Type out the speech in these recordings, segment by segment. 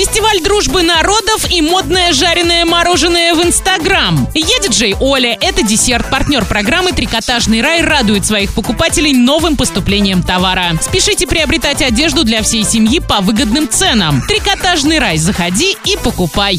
Фестиваль дружбы народов и модное жареное мороженое в Инстаграм. Я диджей Оля. Это десерт. Партнер программы «Трикотажный рай» радует своих покупателей новым поступлением товара. Спешите приобретать одежду для всей семьи по выгодным ценам. «Трикотажный рай». Заходи и покупай.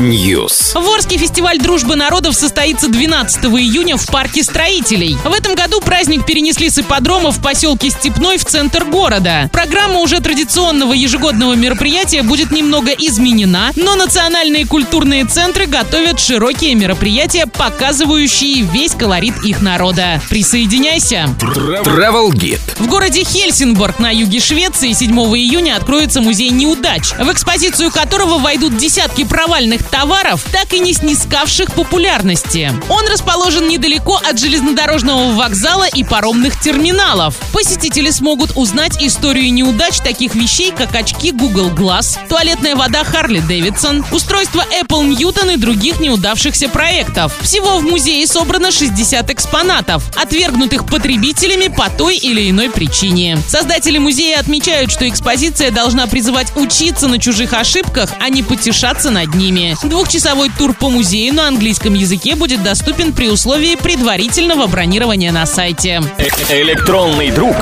News. В Орске фестиваль дружбы народов состоится 12 июня в парке строителей. В этом году праздник перенесли с ипподрома в поселке Степной в центр города. Программа уже традиционного ежегодного мероприятия будет немного изменена, но национальные культурные центры готовят широкие мероприятия, показывающие весь колорит их народа. Присоединяйся! Travel Guide. В городе Хельсинборг на юге Швеции 7 июня откроется музей неудач, в экспозицию которого войдут десятки провальных товаров, так и не снискавших популярности. Он расположен недалеко от железнодорожного вокзала и паромных терминалов. Посетители смогут узнать историю неудач таких вещей, как очки Google Glass, туалетная вода Harley Davidson, устройство Apple Newton и других неудавшихся проектов. Всего в музее собрано 60 экспонатов, отвергнутых потребителями по той или иной причине. Создатели музея отмечают, что экспозиция должна призывать учиться на чужих ошибках, а не потешаться над ними. Двухчасовой тур по музею на английском языке будет доступен при условии предварительного бронирования на сайте. Электронный друг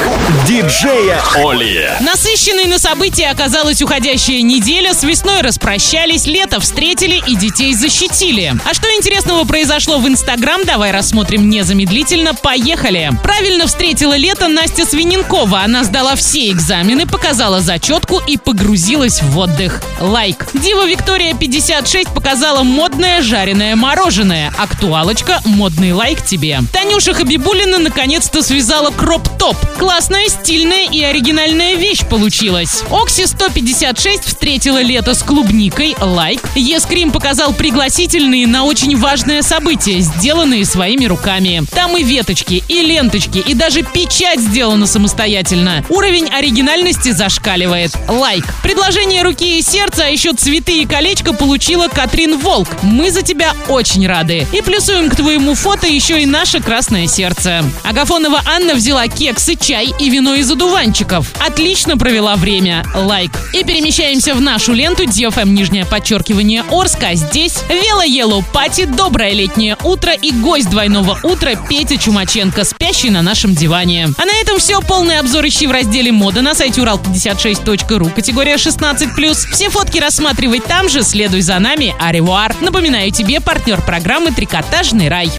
диджея Оли. Насыщенной на события оказалась уходящая неделя. С весной распрощались, лето встретили и детей защитили. А что интересного произошло в Инстаграм, давай рассмотрим незамедлительно. Поехали! Правильно встретила лето Настя Свиненкова. Она сдала все экзамены, показала зачетку и погрузилась в отдых. Лайк. Дива Виктория 56 показала модное жареное мороженое. Актуалочка «Модный лайк тебе». Танюша Хабибулина наконец-то связала кроп-топ. Классная, стильная и оригинальная вещь получилась. Окси 156 встретила лето с клубникой. Лайк. Ескрим показал пригласительные на очень важное событие, сделанные своими руками. Там и веточки, и ленточки, и даже печать сделана самостоятельно. Уровень оригинальности зашкаливает. Лайк. Предложение руки и сердца, а еще цветы и колечко получила Катрин Волк. Мы за тебя очень рады. И плюсуем к твоему фото еще и наше красное сердце. Агафонова Анна взяла кексы, чай и вино из одуванчиков. Отлично провела время. Лайк. И перемещаемся в нашу ленту DFM нижнее подчеркивание Орска. Здесь Вела Yellow Party, доброе летнее утро и гость двойного утра Петя Чумаченко, спящий на нашем диване. А на этом все. Полный обзор ищи в разделе мода на сайте урал56.ру, категория 16+. Все фотки рассматривай там же, следуй за нами. Аревуар. Напоминаю тебе, партнер программы «Трикотажный рай».